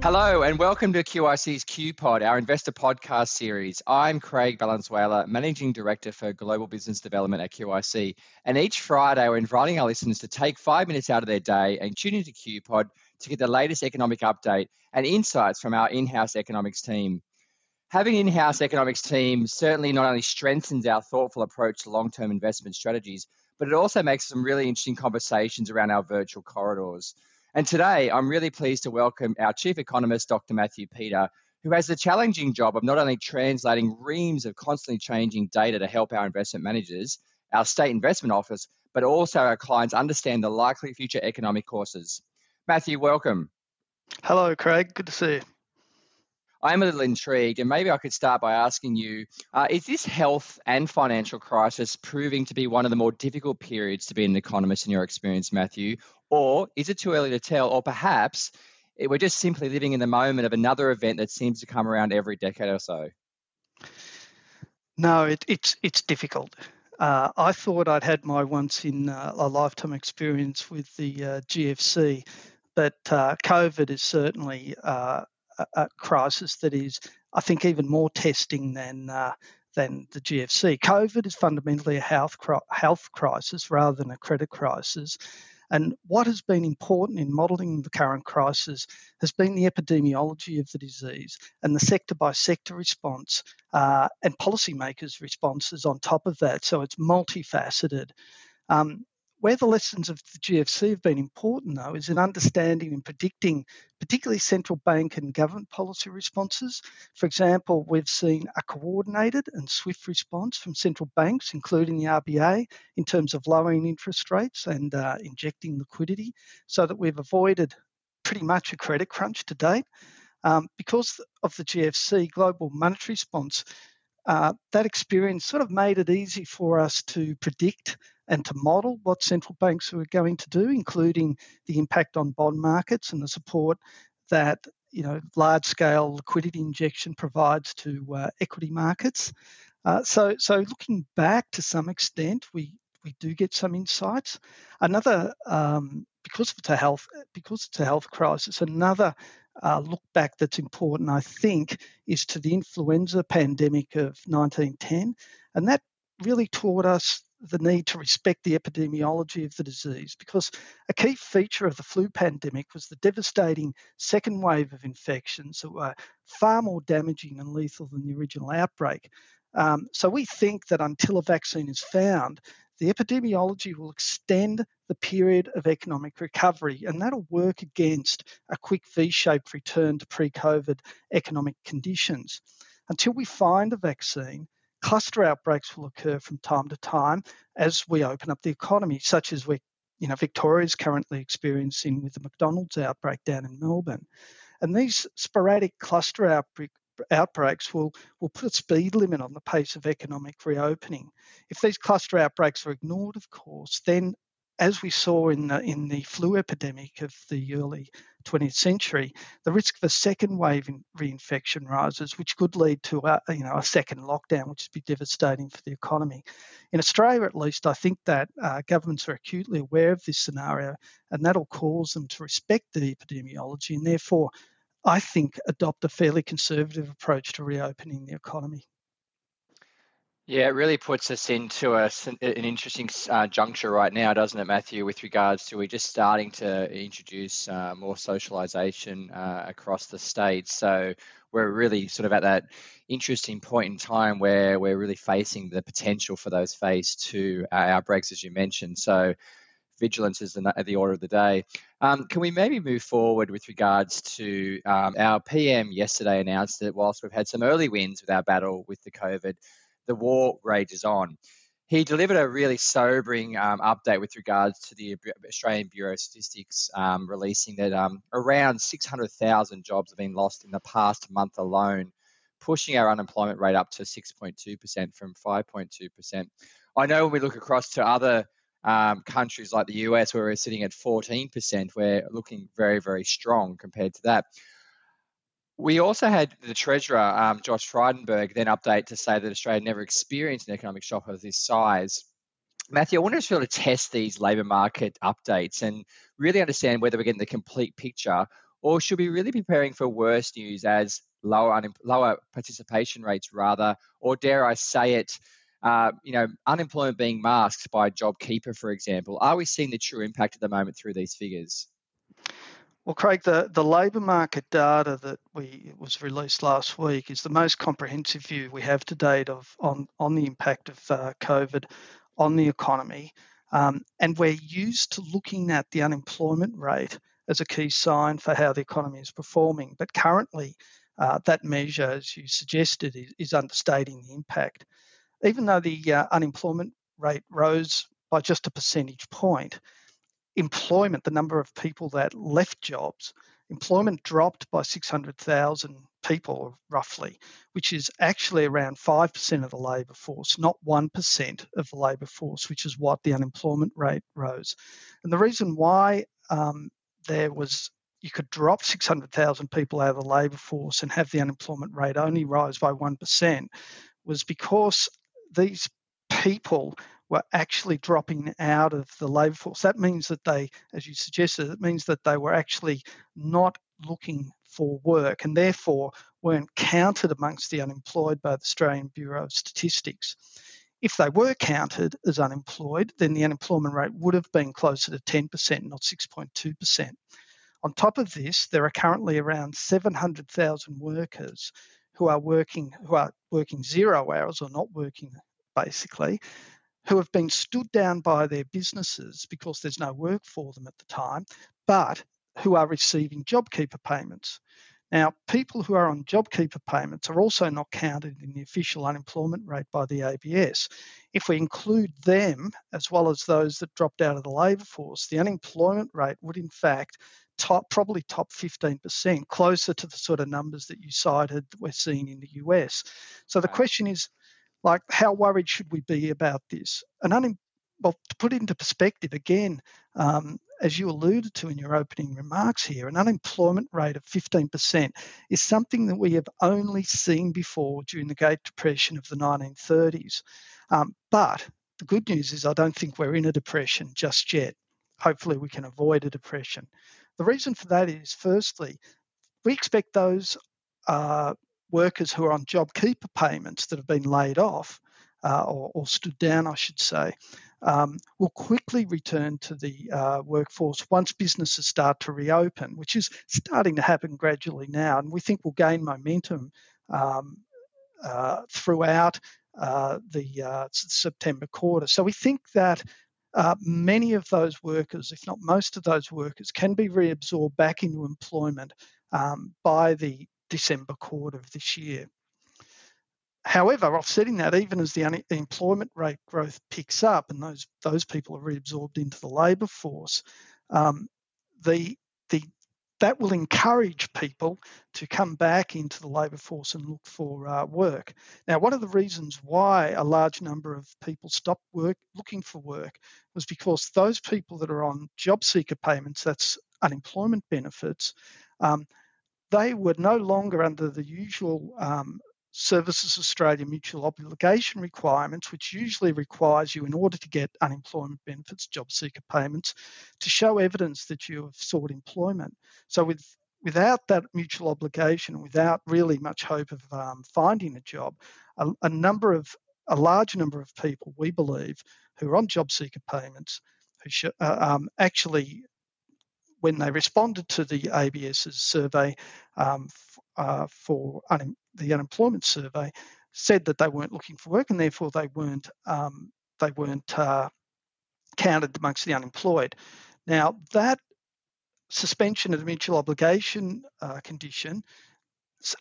Hello and welcome to QIC's Q Pod, our investor podcast series. I'm Craig Valenzuela, Managing Director for Global Business Development at QIC. And each Friday, we're inviting our listeners to take five minutes out of their day and tune into Q Pod to get the latest economic update and insights from our in house economics team. Having an in house economics team certainly not only strengthens our thoughtful approach to long term investment strategies, but it also makes some really interesting conversations around our virtual corridors. And today, I'm really pleased to welcome our Chief Economist, Dr. Matthew Peter, who has the challenging job of not only translating reams of constantly changing data to help our investment managers, our state investment office, but also our clients understand the likely future economic courses. Matthew, welcome. Hello, Craig. Good to see you. I'm a little intrigued, and maybe I could start by asking you uh, Is this health and financial crisis proving to be one of the more difficult periods to be an economist in your experience, Matthew? Or is it too early to tell? Or perhaps we're just simply living in the moment of another event that seems to come around every decade or so? No, it, it's, it's difficult. Uh, I thought I'd had my once in uh, a lifetime experience with the uh, GFC, but uh, COVID is certainly uh, a, crisis that is, I think, even more testing than uh, than the GFC. COVID is fundamentally a health health crisis rather than a credit crisis. And what has been important in modelling the current crisis has been the epidemiology of the disease and the sector by sector response uh, and policymakers' responses on top of that. So it's multifaceted. Um, where the lessons of the GFC have been important, though, is in understanding and predicting, particularly central bank and government policy responses. For example, we've seen a coordinated and swift response from central banks, including the RBA, in terms of lowering interest rates and uh, injecting liquidity, so that we've avoided pretty much a credit crunch to date. Um, because of the GFC, global monetary response, uh, that experience sort of made it easy for us to predict and to model what central banks were going to do, including the impact on bond markets and the support that you know large scale liquidity injection provides to uh, equity markets. Uh, so, so looking back to some extent, we we do get some insights. Another um, because it's a health because it's a health crisis. Another uh, look back that's important, I think, is to the influenza pandemic of 1910, and that really taught us the need to respect the epidemiology of the disease because a key feature of the flu pandemic was the devastating second wave of infections that were far more damaging and lethal than the original outbreak. Um, so we think that until a vaccine is found, the epidemiology will extend the period of economic recovery, and that'll work against a quick V shaped return to pre COVID economic conditions. Until we find a vaccine, cluster outbreaks will occur from time to time as we open up the economy, such as we you know, Victoria is currently experiencing with the McDonald's outbreak down in Melbourne. And these sporadic cluster outbreak, outbreaks will, will put a speed limit on the pace of economic reopening. If these cluster outbreaks are ignored, of course, then as we saw in the, in the flu epidemic of the early 20th century, the risk of a second wave in reinfection rises, which could lead to a, you know, a second lockdown, which would be devastating for the economy. In Australia, at least, I think that uh, governments are acutely aware of this scenario, and that'll cause them to respect the epidemiology and therefore, I think, adopt a fairly conservative approach to reopening the economy. Yeah, it really puts us into a, an interesting uh, juncture right now, doesn't it, Matthew, with regards to we're just starting to introduce uh, more socialisation uh, across the state. So we're really sort of at that interesting point in time where we're really facing the potential for those phase two uh, outbreaks, as you mentioned. So vigilance is the, the order of the day. Um, can we maybe move forward with regards to um, our PM yesterday announced that whilst we've had some early wins with our battle with the COVID, the war rages on. He delivered a really sobering um, update with regards to the Australian Bureau of Statistics um, releasing that um, around 600,000 jobs have been lost in the past month alone, pushing our unemployment rate up to 6.2% from 5.2%. I know when we look across to other um, countries like the US, where we're sitting at 14%, we're looking very, very strong compared to that. We also had the Treasurer, um, Josh Frydenberg, then update to say that Australia never experienced an economic shock of this size. Matthew, I wanted to sort of test these labour market updates and really understand whether we're getting the complete picture or should we really be preparing for worse news as lower un- lower participation rates rather, or dare I say it, uh, you know, unemployment being masked by JobKeeper, for example? Are we seeing the true impact at the moment through these figures? Well, Craig, the, the labour market data that we was released last week is the most comprehensive view we have to date of on, on the impact of uh, COVID on the economy. Um, and we're used to looking at the unemployment rate as a key sign for how the economy is performing. But currently, uh, that measure, as you suggested, is, is, understating the impact. Even though the uh, unemployment rate rose by just a percentage point, employment, the number of people that left jobs, employment dropped by 600,000 people roughly, which is actually around 5% of the labour force, not 1% of the labour force, which is what the unemployment rate rose. And the reason why um, there was you could drop 600,000 people out of the labour force and have the unemployment rate only rise by 1% was because these people were actually dropping out of the labour force. That means that they, as you suggested, it means that they were actually not looking for work and therefore weren't counted amongst the unemployed by the Australian Bureau of Statistics. If they were counted as unemployed, then the unemployment rate would have been closer to 10%, not 6.2%. On top of this, there are currently around 700,000 workers who are working who are working zero hours or not working basically, who have been stood down by their businesses because there's no work for them at the time, but who are receiving JobKeeper payments. Now, people who are on JobKeeper payments are also not counted in the official unemployment rate by the ABS. If we include them, as well as those that dropped out of the labour force, the unemployment rate would in fact top, probably top 15%, closer to the sort of numbers that you cited that we're seeing in the US. So the question is, like, how worried should we be about this? And un- well, to put it into perspective again, um, as you alluded to in your opening remarks here, an unemployment rate of 15% is something that we have only seen before during the Great Depression of the 1930s. Um, but the good news is, I don't think we're in a depression just yet. Hopefully, we can avoid a depression. The reason for that is, firstly, we expect those uh, workers who are on JobKeeper payments that have been laid off uh, or, or, stood down, I should say, um, will quickly return to the uh, workforce once businesses start to reopen, which is starting to happen gradually now. And we think will gain momentum um, uh, throughout uh, the uh, September quarter. So we think that uh, many of those workers, if not most of those workers, can be reabsorbed back into employment um, by the December quarter of this year. However, offsetting that, even as the unemployment rate growth picks up and those those people are reabsorbed into the labour force, um, the the that will encourage people to come back into the labour force and look for uh, work. Now, one of the reasons why a large number of people stopped work looking for work was because those people that are on job seeker payments, that's unemployment benefits, um, they were no longer under the usual um, Services Australia mutual obligation requirements, which usually requires you, in order to get unemployment benefits, job seeker payments, to show evidence that you have sought employment. So, with without that mutual obligation, without really much hope of um, finding a job, a, a, number of a large number of people, we believe, who are on job seeker payments, who sh- uh, um, actually when they responded to the ABS's survey um, uh, for un- the unemployment survey, said that they weren't looking for work and therefore they weren't um, they weren't uh, counted amongst the unemployed. Now that suspension of the mutual obligation uh, condition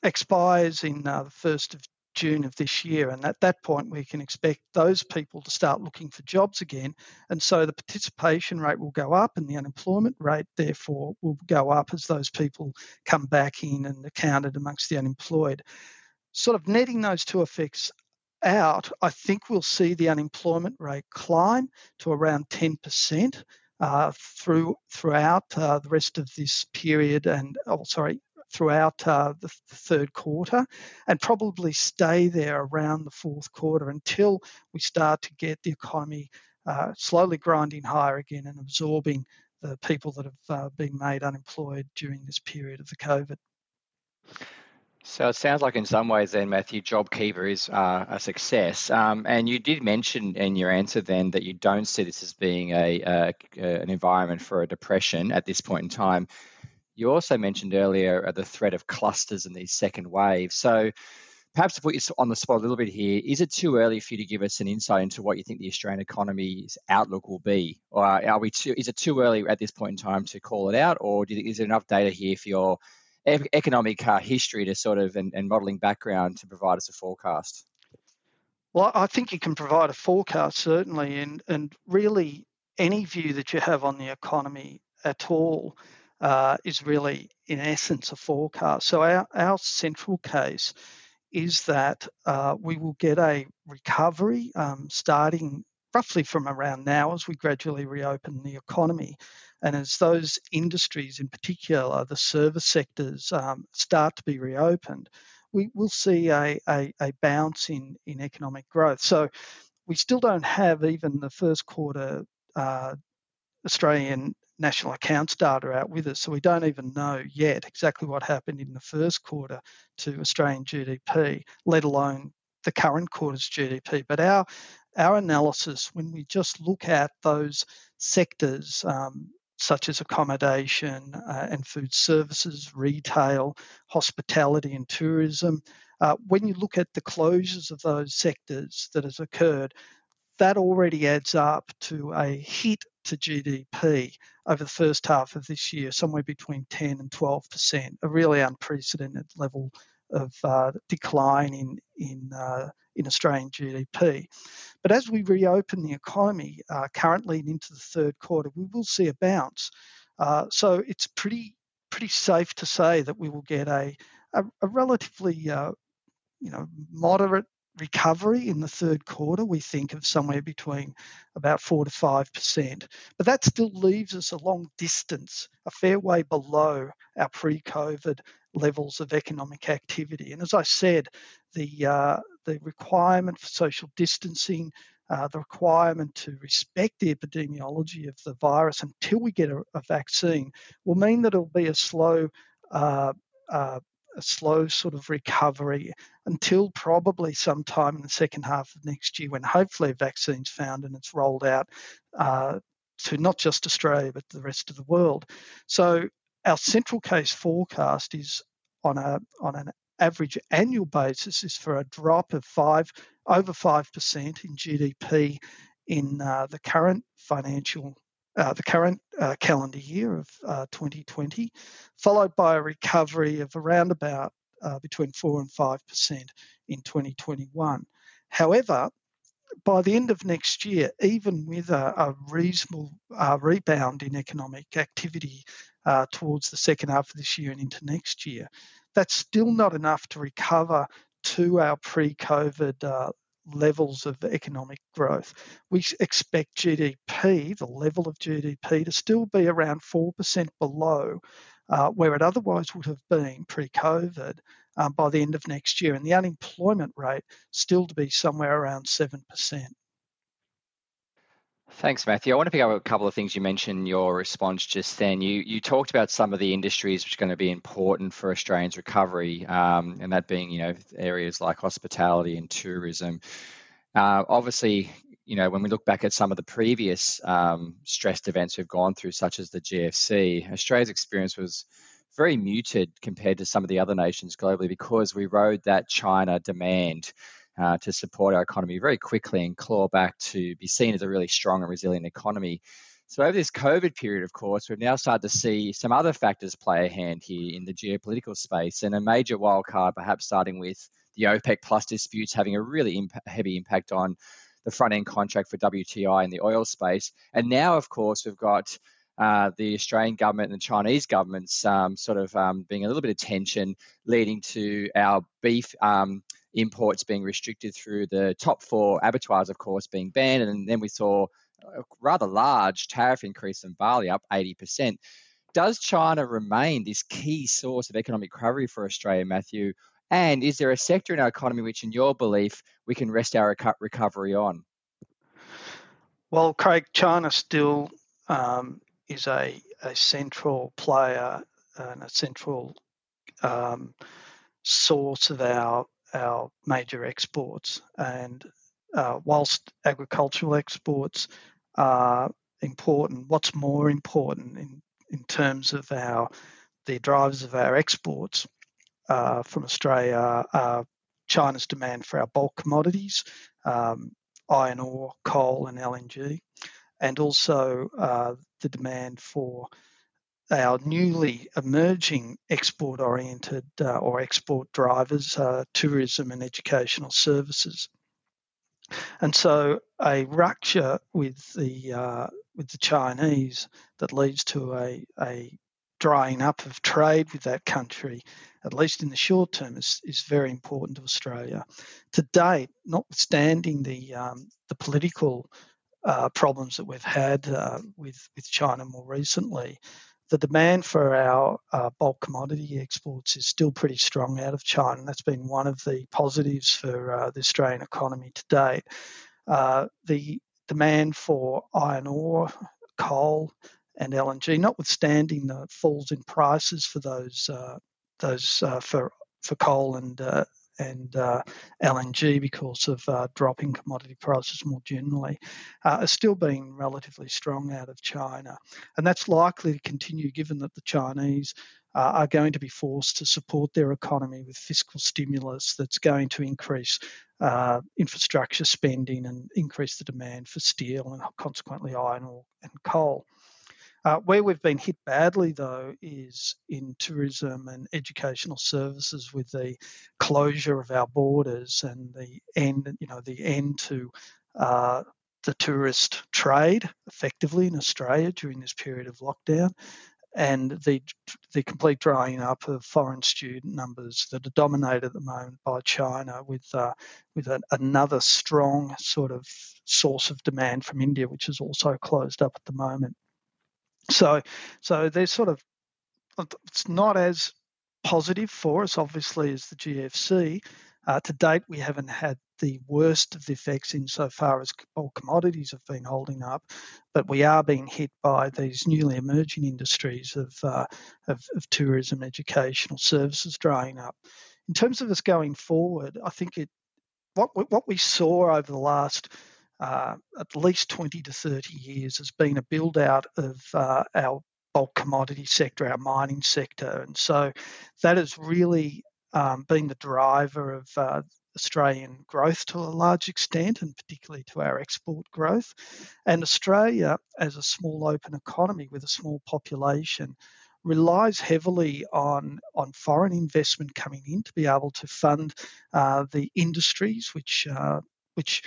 expires in uh, the first of June of this year. And at that point, we can expect those people to start looking for jobs again. And so the participation rate will go up and the unemployment rate, therefore, will go up as those people come back in and are counted amongst the unemployed. Sort of netting those two effects out, I think we'll see the unemployment rate climb to around 10%. Uh, through throughout uh, the rest of this period and oh sorry throughout uh, the, third quarter and probably stay there around the fourth quarter until we start to get the economy uh, slowly grinding higher again and absorbing the people that have uh, been made unemployed during this period of the COVID. So it sounds like in some ways then, Matthew, JobKeeper is uh, a success. Um, and you did mention in your answer then that you don't see this as being a, a, an environment for a depression at this point in time. You also mentioned earlier the threat of clusters in these second waves. So perhaps to put you on the spot a little bit here, is it too early for you to give us an insight into what you think the Australian economy's outlook will be? Or are we too, is it too early at this point in time to call it out? Or do you think, is there enough data here for your economic uh, history to sort of and, and modelling background to provide us a forecast? Well, I think you can provide a forecast certainly, and and really any view that you have on the economy at all uh, is really, in essence, a forecast. So our our central case is that uh, we will get a recovery um, starting roughly from around now as we gradually reopen the economy. And as those industries, in particular the service sectors, um, start to be reopened, we will see a, a, a, bounce in, in economic growth. So we still don't have even the first quarter uh, Australian national accounts data out with us, so we don't even know yet exactly what happened in the first quarter to Australian GDP, let alone the current quarter's GDP. But our our analysis, when we just look at those sectors, um, such as accommodation uh, and food services, retail, hospitality, and tourism. Uh, when you look at the closures of those sectors that has occurred, that already adds up to a hit to GDP over the first half of this year, somewhere between 10 and 12 percent, a really unprecedented level of uh, decline in in uh, in Australian GDP. But as we reopen the economy uh, currently and into the third quarter, we will see a bounce. Uh, so it's pretty pretty safe to say that we will get a a, a relatively uh, you know moderate recovery in the third quarter, we think of somewhere between about 4 to 5%. But that still leaves us a long distance, a fair way below our pre COVID levels of economic activity. And as I said, the, uh, the requirement for social distancing, uh, the requirement to respect the epidemiology of the virus until we get a, a vaccine will mean that it'll be a slow uh, uh, a slow sort of recovery until probably sometime in the second half of next year when hopefully a vaccine's found and it's rolled out uh, to not just Australia but the rest of the world. So our central case forecast is on a on an average annual basis is for a drop of five over five percent in GDP in uh, the current financial uh, the current uh, calendar year of uh, 2020, followed by a recovery of around about uh, between 4 and 5% in 2021. However, by the end of next year, even with a, a reasonable uh, rebound in economic activity towards the second half of this year and into next year, that's still not enough to recover to our pre COVID levels of economic growth. We expect GDP, the level of GDP, to still be around 4% below uh, where it otherwise would have been pre COVID um, by the end of next year, and the unemployment rate still to be somewhere around 7%. Thanks, Matthew. I want to pick up a couple of things you mentioned in your response just then. You you talked about some of the industries which are going to be important for Australia's recovery, um, and that being you know areas like hospitality and tourism. Uh, obviously, you know when we look back at some of the previous um, stressed events we've gone through, such as the GFC, Australia's experience was very muted compared to some of the other nations globally because we rode that China demand uh, to support our economy very quickly and claw back to be seen as a really strong and resilient economy. So over this COVID period, of course, we've now started to see some other factors play a hand here in the geopolitical space, and a major wildcard, perhaps starting with the OPEC plus disputes having a really imp- heavy impact on the front end contract for WTI in the oil space. And now, of course, we've got uh, the Australian government and the Chinese governments um, sort of um, being a little bit of tension, leading to our beef um, imports being restricted through the top four abattoirs, of course, being banned. And then we saw a rather large tariff increase in barley, up 80%. Does China remain this key source of economic recovery for Australia, Matthew? And is there a sector in our economy which, in your belief, we can rest our recovery on? Well, Craig, China still um, is a, a central player and a central um, source of our our major exports. And uh, whilst agricultural exports are important, what's more important in, in terms of our the drivers of our exports uh, from Australia are China's demand for our bulk commodities, um, iron ore, coal, and LNG, and also uh, the demand for our newly emerging export oriented uh, or export drivers, uh, tourism and educational services. And so a rupture with the uh, with the Chinese that leads to a, a drying up of trade with that country, at least in the short term, is, is very important to Australia. To date, notwithstanding the um, the political uh, problems that we've had uh, with with China more recently, the demand for our uh, bulk commodity exports is still pretty strong out of China. That's been one of the positives for uh, the Australian economy to date. Uh, the demand for iron ore, coal, and LNG, notwithstanding the falls in prices for those uh, those uh, for for coal and uh, and uh, LNG because of uh, dropping commodity prices more generally, uh, are still being relatively strong out of China. And that's likely to continue given that the Chinese uh, are going to be forced to support their economy with fiscal stimulus that's going to increase uh, infrastructure spending and increase the demand for steel and consequently iron ore and coal. Uh, where we've been hit badly, though, is in tourism and educational services with the closure of our borders and the end, you know, the end to uh, the tourist trade effectively in Australia during this period of lockdown, and the the complete drying up of foreign student numbers that are dominated at the moment by China, with uh, with a, another strong sort of source of demand from India, which is also closed up at the moment. So, so there's sort of it's not as positive for us, obviously, as the GFC. Uh, to date, we haven't had the worst of the effects insofar as all commodities have been holding up, but we are being hit by these newly emerging industries of, uh, of, of tourism, educational services drying up. In terms of us going forward, I think it what what we saw over the last uh, at least 20 to 30 years has been a build out of uh, our bulk commodity sector, our mining sector. And so that has really um, been the driver of uh, Australian growth to a large extent, and particularly to our export growth. And Australia, as a small open economy with a small population, relies heavily on on foreign investment coming in to be able to fund uh, the industries which uh, which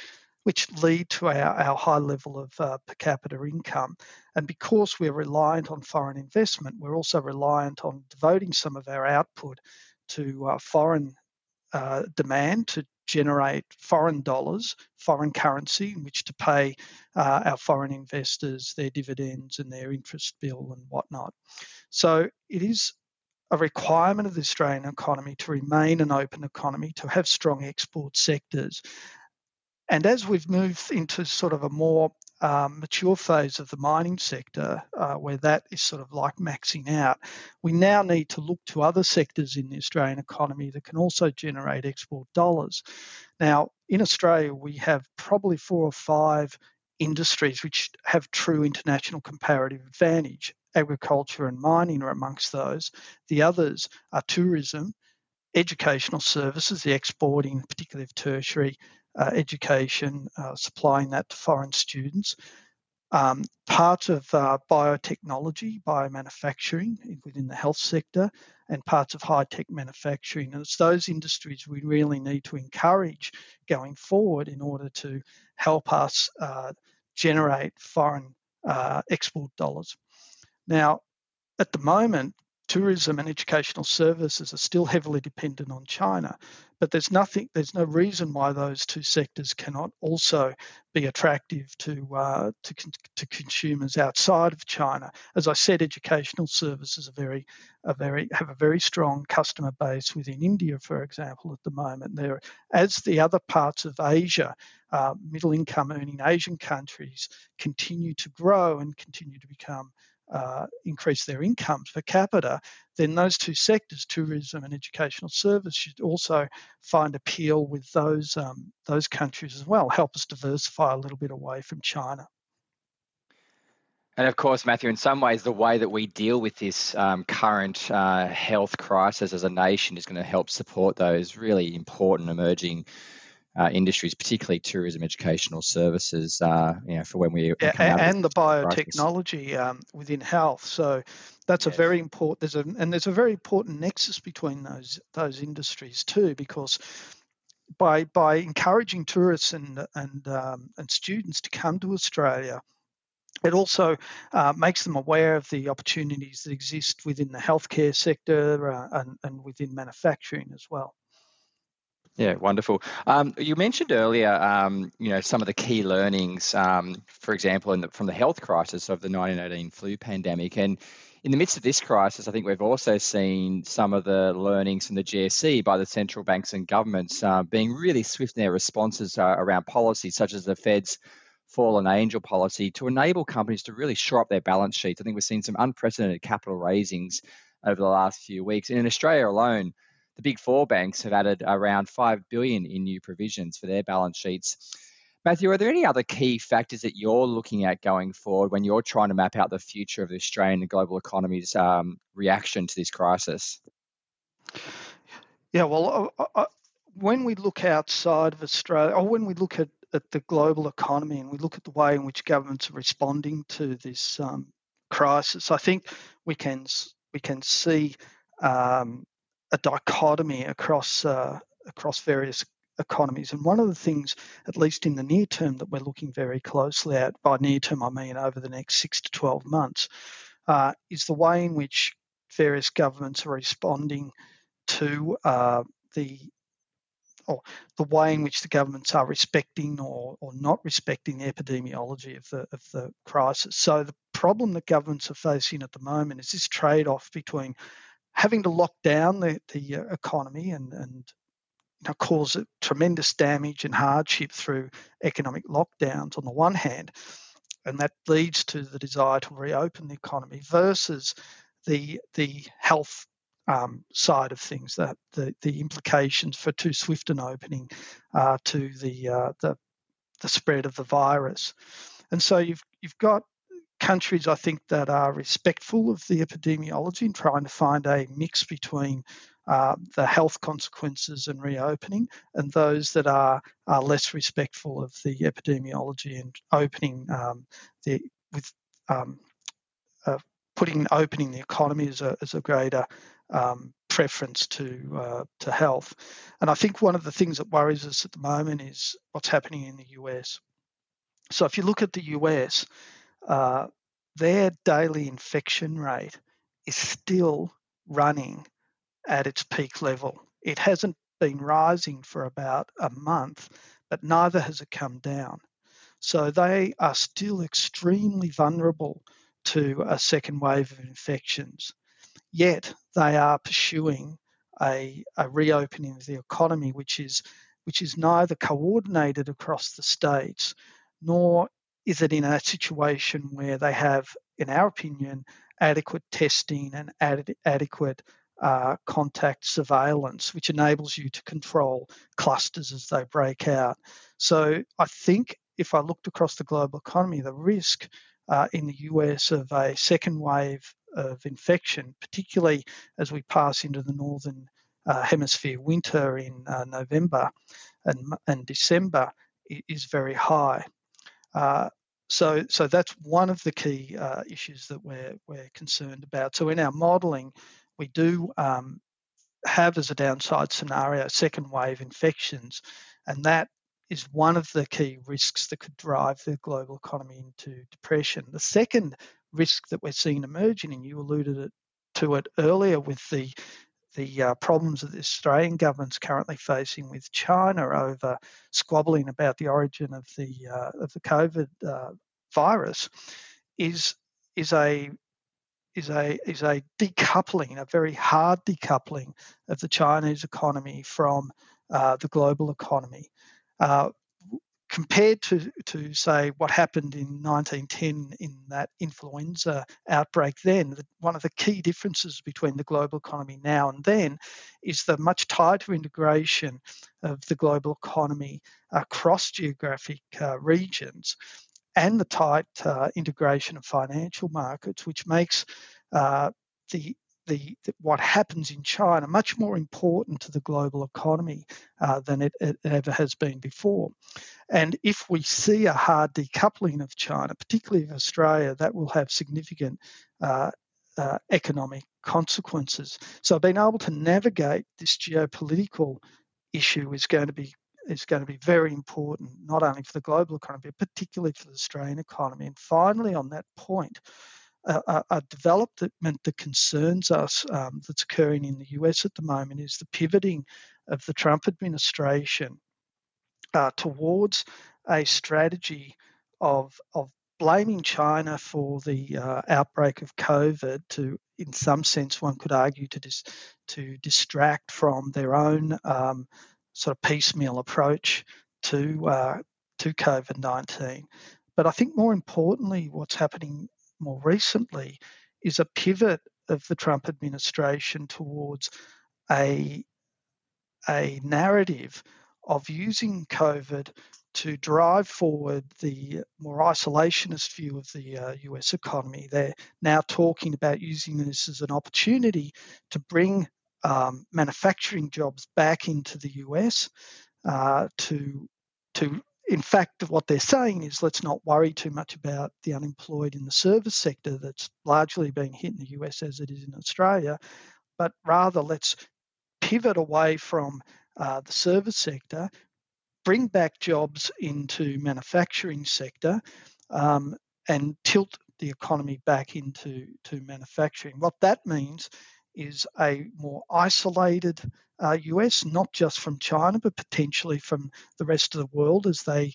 which lead to our, our high level of uh, per capita income. And because we're reliant on foreign investment, we're also reliant on devoting some of our output to uh, foreign uh, demand to generate foreign dollars, foreign currency in which to pay uh, our foreign investors their dividends and their interest bill and whatnot. So it is a requirement of the Australian economy to remain an open economy, to have strong export sectors, and as we've moved into sort of a more um, mature phase of the mining sector, uh, where that is sort of like maxing out, we now need to look to other sectors in the Australian economy that can also generate export dollars. Now, in Australia, we have probably four or five industries which have true international comparative advantage. Agriculture and mining are amongst those. The others are tourism, educational services, the exporting, particularly of tertiary uh, education, uh, supplying that to foreign students. Um, parts of uh, biotechnology, biomanufacturing within the health sector, and parts of high tech manufacturing. And it's those industries we really need to encourage going forward in order to help us uh, generate foreign uh, export dollars. Now, at the moment, tourism and educational services are still heavily dependent on China. But there's nothing, there's no reason why those two sectors cannot also be attractive to uh, to, to consumers outside of China. As I said, educational services are very, are very have a very strong customer base within India, for example, at the moment. There, as the other parts of Asia, uh, middle income earning Asian countries continue to grow and continue to become uh, increase their incomes per capita, then those two sectors, tourism and educational service, should also find appeal with those um, those countries as well. Help us diversify a little bit away from China. And of course, Matthew, in some ways, the way that we deal with this um, current uh, health crisis as a nation is going to help support those really important emerging uh, industries, particularly tourism, educational services, uh, you know, for when we yeah, and, the biotechnology um, within health. So that's yes. a very important. There's a and there's a very important nexus between those those industries too, because by by encouraging tourists and and um, and students to come to Australia it also uh, makes them aware of the opportunities that exist within the healthcare sector uh, and, and, within manufacturing as well. Yeah, wonderful. Um, you mentioned earlier, um, you know, some of the key learnings, um, for example, the, from the health crisis of the 1918 flu pandemic, and in the midst of this crisis, I think we've also seen some of the learnings from the GFC by the central banks and governments uh, being really swift in their responses uh, around policies such as the Fed's fallen angel policy to enable companies to really shore up their balance sheets. I think we've seen some unprecedented capital raisings over the last few weeks. And in Australia alone, the big four banks have added around 5 billion in new provisions for their balance sheets. Matthew, are there any other key factors that you're looking at going forward when you're trying to map out the future of the Australian and global economy's um, reaction to this crisis? Yeah, well, uh, uh, when we look outside of Australia, or when we look at at the global economy and we look at the way in which governments are responding to this um, crisis, I think we can we can see um, a dichotomy across uh, across various economies. And one of the things, at least in the near term, that we're looking very closely at, by near term I mean over the next six to twelve months, uh, is the way in which various governments are responding to uh, the or the way in which the governments are respecting or, or not respecting the epidemiology of the of the crisis. So the problem that governments are facing at the moment is this trade-off between having to lock down the, the uh, economy and, and you know, cause tremendous damage and hardship through economic lockdowns on the one hand, and that leads to the desire to reopen the economy versus the the health um, side of things, that the, the implications for too swift an opening uh, to the, uh, the the spread of the virus. And so you've you've got countries I think that are respectful of the epidemiology and trying to find a mix between uh, the health consequences and reopening, and those that are, are less respectful of the epidemiology and opening um, the with um, uh, putting opening the economy as a, as a greater um, preference to uh, to health. And I think one of the things that worries us at the moment is what's happening in the US. So if you look at the US, uh, their daily infection rate is still running at its peak level. It hasn't been rising for about a month, but neither has it come down. So they are still extremely vulnerable to a second wave of infections yet they are pursuing a, a reopening of the economy, which is which is neither coordinated across the states, nor is it in a situation where they have, in our opinion, adequate testing and ad- adequate uh, contact surveillance, which enables you to control clusters as they break out. So I think if I looked across the global economy, the risk uh, in the US of a second wave of infection, particularly as we pass into the northern uh, hemisphere winter in uh, November and, and December, is very high. Uh, so, so that's one of the key uh, issues that we're we're concerned about. So, in our modelling, we do um, have as a downside scenario second wave infections, and that is one of the key risks that could drive the global economy into depression. The second risk that we're seeing emerging, and you alluded to it earlier with the the uh, problems that the Australian government's currently facing with China over squabbling about the origin of the uh, of the COVID uh, virus, is is a is a is a decoupling, a very hard decoupling of the Chinese economy from uh, the global economy. Compared to, to say what happened in 1910 in that influenza outbreak then one of the key differences between the global economy now and then is the much tighter integration of the global economy across geographic uh, regions and the tight uh, integration of financial markets which makes uh, the the, what happens in China much more important to the global economy uh, than it, it, ever has been before. And if we see a hard decoupling of China, particularly of Australia, that will have significant uh, uh, economic consequences. So being able to navigate this geopolitical issue is going to be is going to be very important, not only for the global economy, but particularly for the Australian economy. And finally, on that point, a, a development that concerns us um, that's occurring in the US at the moment is the pivoting of the Trump administration uh, towards a strategy of, of blaming China for the uh, outbreak of COVID to, in some sense, one could argue to dis- to distract from their own um, sort of piecemeal approach to uh, to COVID nineteen. But I think more importantly, what's happening more recently is a pivot of the Trump administration towards a, a narrative of using COVID to drive forward the more isolationist view of the uh, US economy. They're now talking about using this as an opportunity to bring um, manufacturing jobs back into the US uh, to to in fact, what they're saying is let's not worry too much about the unemployed in the service sector that's largely been hit in the US as it is in Australia, but rather let's pivot away from uh, the service sector, bring back jobs into manufacturing sector, um, and tilt the economy back into to manufacturing. What that means is a more isolated uh, US, not just from China, but potentially from the rest of the world as they,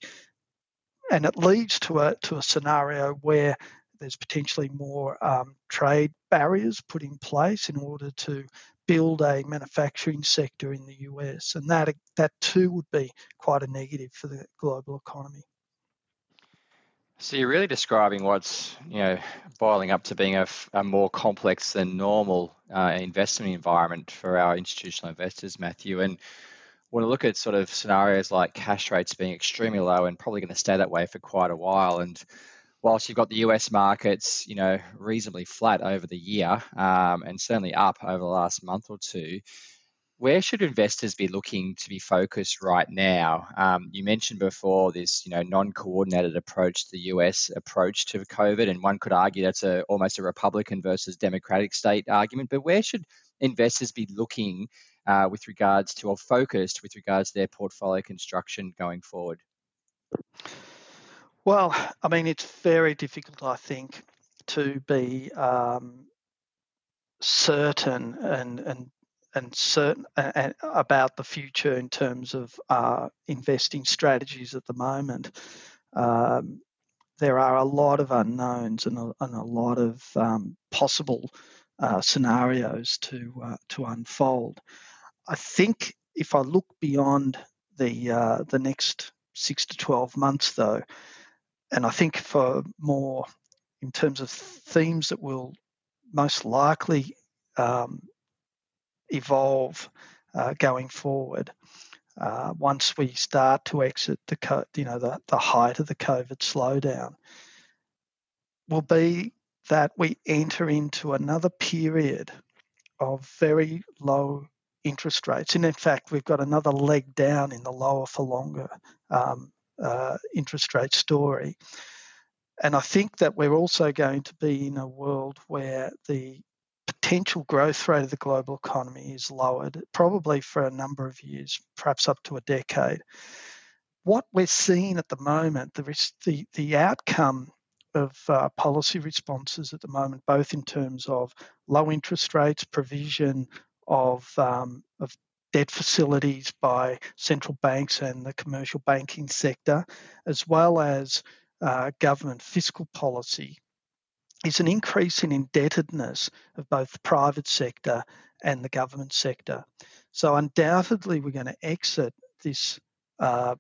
and it leads to a, to a scenario where there's potentially more um, trade barriers put in place in order to build a manufacturing sector in the US, and that that too would be quite a negative for the global economy. So you're really describing what's you know boiling up to being a, a more complex than normal uh, investment environment for our institutional investors, Matthew. And when I look at sort of scenarios like cash rates being extremely low and probably going to stay that way for quite a while, and whilst you've got the US markets, you know, reasonably flat over the year um, and certainly up over the last month or two, where should investors be looking to be focused right now? Um, you mentioned before this, you know, non-coordinated approach, the US approach to COVID, and one could argue that's a almost a Republican versus Democratic state argument. But where should investors be looking uh, with regards to, or focused with regards to their portfolio construction going forward? Well, I mean, it's very difficult, I think, to be um, certain and and and certain and about the future in terms of uh, investing strategies at the moment. Um, there are a lot of unknowns and a, and a lot of um, possible uh, scenarios to uh, to unfold. I think if I look beyond the uh, the next six to twelve months, though, and I think for more in terms of themes that will most likely um, evolve uh, going forward. Uh, once we start to exit the you know the, the height of the COVID slowdown, will be that we enter into another period of very low interest rates. And in fact, we've got another leg down in the lower for longer um, uh, interest rate story. And I think that we're also going to be in a world where the potential growth rate of the global economy is lowered, probably for a number of years, perhaps up to a decade. What we're seeing at the moment, the, the, the outcome of uh, policy responses at the moment, both in terms of low interest rates, provision of, um, of debt facilities by central banks and the commercial banking sector, as well as uh, government fiscal policy is an increase in indebtedness of both the private sector and the government sector. So undoubtedly, we're going to exit this uh,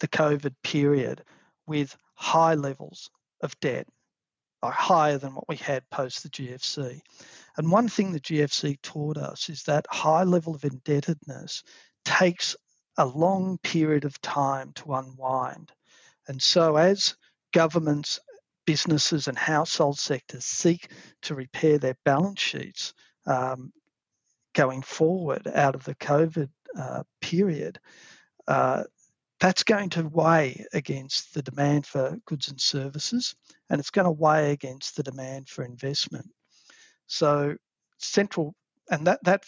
the COVID period with high levels of debt, higher than what we had post the GFC. And one thing the GFC taught us is that high level of indebtedness takes a long period of time to unwind. And so, as governments, businesses, and household sectors seek to repair their balance sheets um, going forward out of the COVID uh, period, uh, that's going to weigh against the demand for goods and services, and it's going to weigh against the demand for investment. So, central, and that that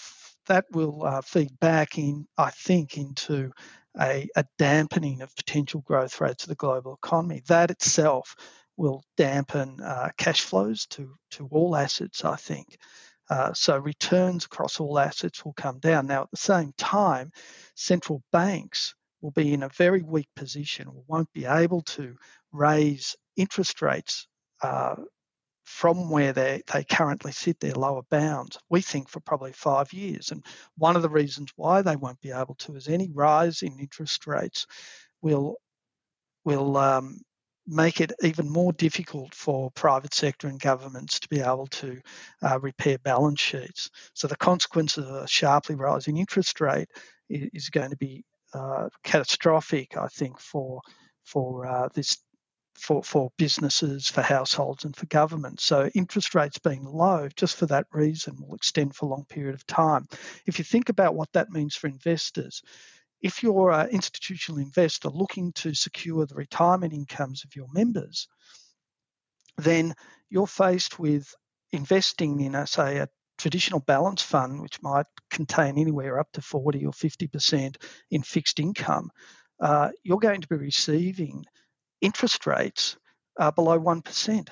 that will uh, feed back in, I think, into a, a, dampening of potential growth rates of the global economy. That itself will dampen uh, cash flows to, to all assets, I think. Uh, so returns across all assets will come down. Now, at the same time, central banks will be in a very weak position, won't be able to raise interest rates uh, from where they, they currently sit, their lower bounds, we think for probably five years. And one of the reasons why they won't be able to is any rise in interest rates will will um, make it even more difficult for private sector and governments to be able to uh, repair balance sheets. So the consequence of a sharply rising interest rate is, going to be uh, catastrophic, I think, for for uh, this for, for businesses, for households, and for governments. So interest rates being low, just for that reason, will extend for a long period of time. If you think about what that means for investors, if you're an institutional investor looking to secure the retirement incomes of your members, then you're faced with investing in, a, say, a traditional balance fund, which might contain anywhere up to 40 or 50% in fixed income. Uh, you're going to be receiving interest rates are below 1%.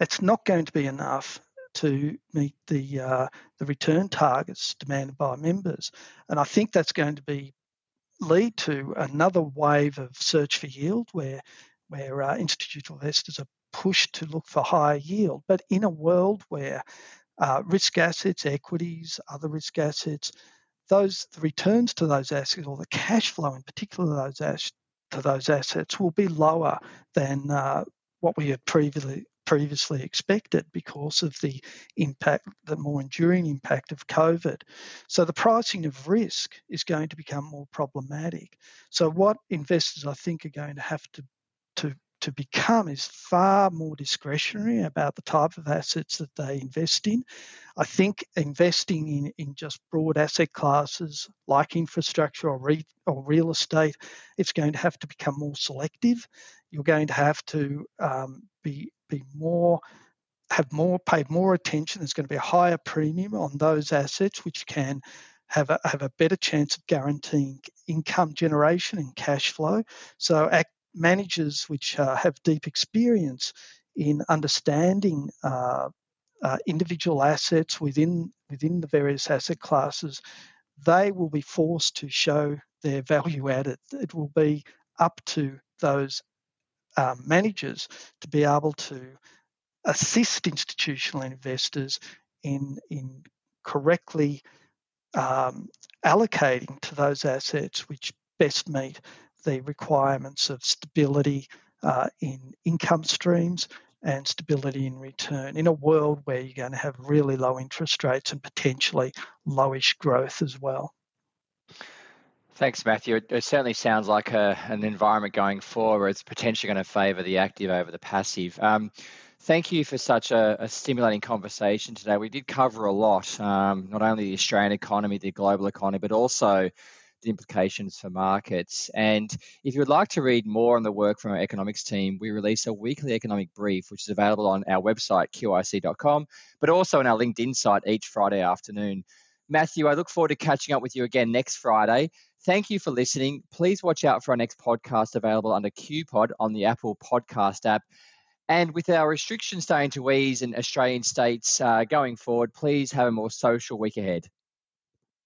It's not going to be enough to meet the uh, the return targets demanded by members, and I think that's going to be lead to another wave of search for yield, where where uh, institutional investors are pushed to look for higher yield. But in a world where uh, risk assets, equities, other risk assets, those the returns to those assets or the cash flow in particular those assets to those assets will be lower than uh, what we had previously previously expected because of the impact, the more enduring impact of COVID. So the pricing of risk is going to become more problematic. So what investors I think are going to have to to to become is far more discretionary about the type of assets that they invest in. I think investing in, in just broad asset classes like infrastructure or, re, or real estate, it's going to have to become more selective. You're going to have to um, be be more have more pay more attention. There's going to be a higher premium on those assets which can have a, have a better chance of guaranteeing income generation and cash flow. So act, managers which uh, have deep experience in understanding uh, uh, individual assets within within the various asset classes, they will be forced to show their value added. It will be up to those um, managers to be able to assist institutional investors in in correctly um, allocating to those assets which best meet the requirements of stability uh, in income streams and stability in return in a world where you're going to have really low interest rates and potentially lowish growth as well. Thanks, Matthew. It, certainly sounds like a, an environment going forward it's potentially going to favour the active over the passive. Um, thank you for such a, a, stimulating conversation today. We did cover a lot, um, not only the Australian economy, the global economy, but also the implications for markets. And if you would like to read more on the work from our economics team, we release a weekly economic brief, which is available on our website, qic.com, but also on our LinkedIn site each Friday afternoon. Matthew, I look forward to catching up with you again next Friday. Thank you for listening. Please watch out for our next podcast available under QPod on the Apple Podcast app. And with our restrictions starting to ease in Australian states uh, going forward, please have a more social week ahead.